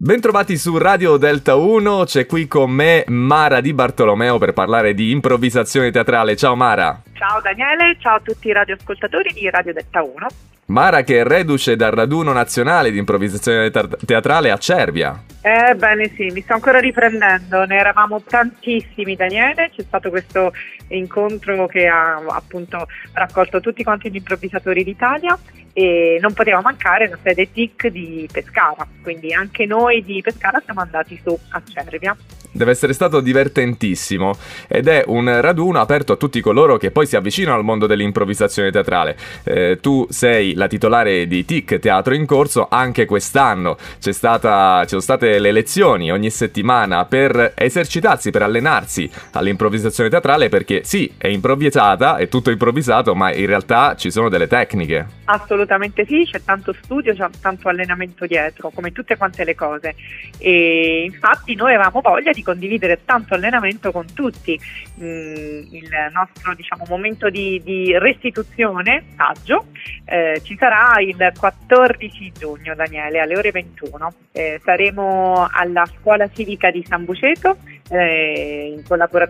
Bentrovati su Radio Delta 1, c'è qui con me Mara Di Bartolomeo per parlare di improvvisazione teatrale. Ciao Mara. Ciao Daniele, ciao a tutti i radioascoltatori di Radio Delta 1. Mara che è reduce dal raduno nazionale di improvvisazione teatrale a Cervia. Ebbene sì, mi sto ancora riprendendo, ne eravamo tantissimi Daniele, c'è stato questo incontro che ha appunto raccolto tutti quanti gli improvvisatori d'Italia e non poteva mancare la sede TIC di Pescara, quindi anche noi di Pescara siamo andati su a Cervia. Deve essere stato divertentissimo ed è un raduno aperto a tutti coloro che poi si avvicinano al mondo dell'improvvisazione teatrale. Eh, tu sei la titolare di TIC Teatro in Corso, anche quest'anno stata, ci sono state le lezioni ogni settimana per esercitarsi, per allenarsi all'improvvisazione teatrale perché sì, è improvvisata, è tutto improvvisato, ma in realtà ci sono delle tecniche. Assolutamente sì, c'è tanto studio, c'è tanto allenamento dietro, come tutte quante le cose. E infatti noi avevamo voglia di condividere tanto allenamento con tutti. Mm, il nostro diciamo, momento di, di restituzione, saggio, eh, ci sarà il 14 giugno, Daniele, alle ore 21. Eh, saremo alla scuola civica di San Buceto, eh,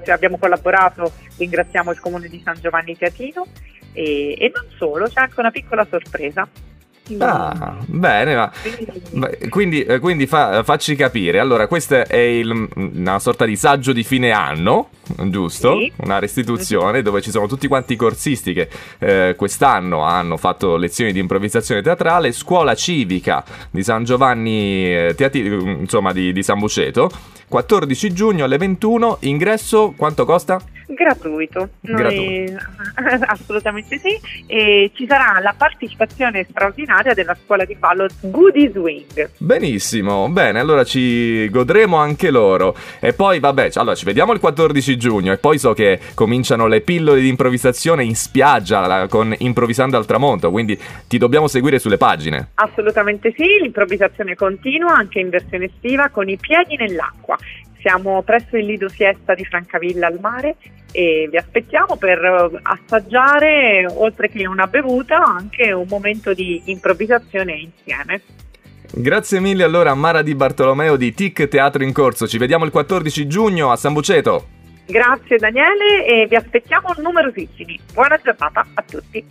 abbiamo collaborato, ringraziamo il comune di San Giovanni Teatino e, e non solo, c'è anche una piccola sorpresa. Ah, bene, ma quindi, eh, quindi fa, facci capire. Allora, questo è il, una sorta di saggio di fine anno, giusto? Sì. Una restituzione dove ci sono tutti quanti i corsisti che eh, quest'anno hanno fatto lezioni di improvvisazione teatrale, scuola civica di San Giovanni, eh, Teati, insomma, di, di San Buceto. 14 giugno alle 21, ingresso quanto costa? Gratuito, Noi, assolutamente sì, e ci sarà la partecipazione straordinaria della scuola di ballo Goody Swing. Benissimo, bene, allora ci godremo anche loro. E poi vabbè, allora ci vediamo il 14 giugno e poi so che cominciano le pillole di improvvisazione in spiaggia con Improvvisando al tramonto, quindi ti dobbiamo seguire sulle pagine. Assolutamente sì, l'improvvisazione continua anche in versione estiva con i piedi nell'acqua. Siamo presso il Lido Siesta di Francavilla al mare e vi aspettiamo per eh, assaggiare, oltre che una bevuta, anche un momento di improvvisazione insieme. Grazie mille allora a Mara Di Bartolomeo di TIC Teatro in Corso. Ci vediamo il 14 giugno a San Buceto. Grazie Daniele e vi aspettiamo numerosissimi. Buona giornata a tutti.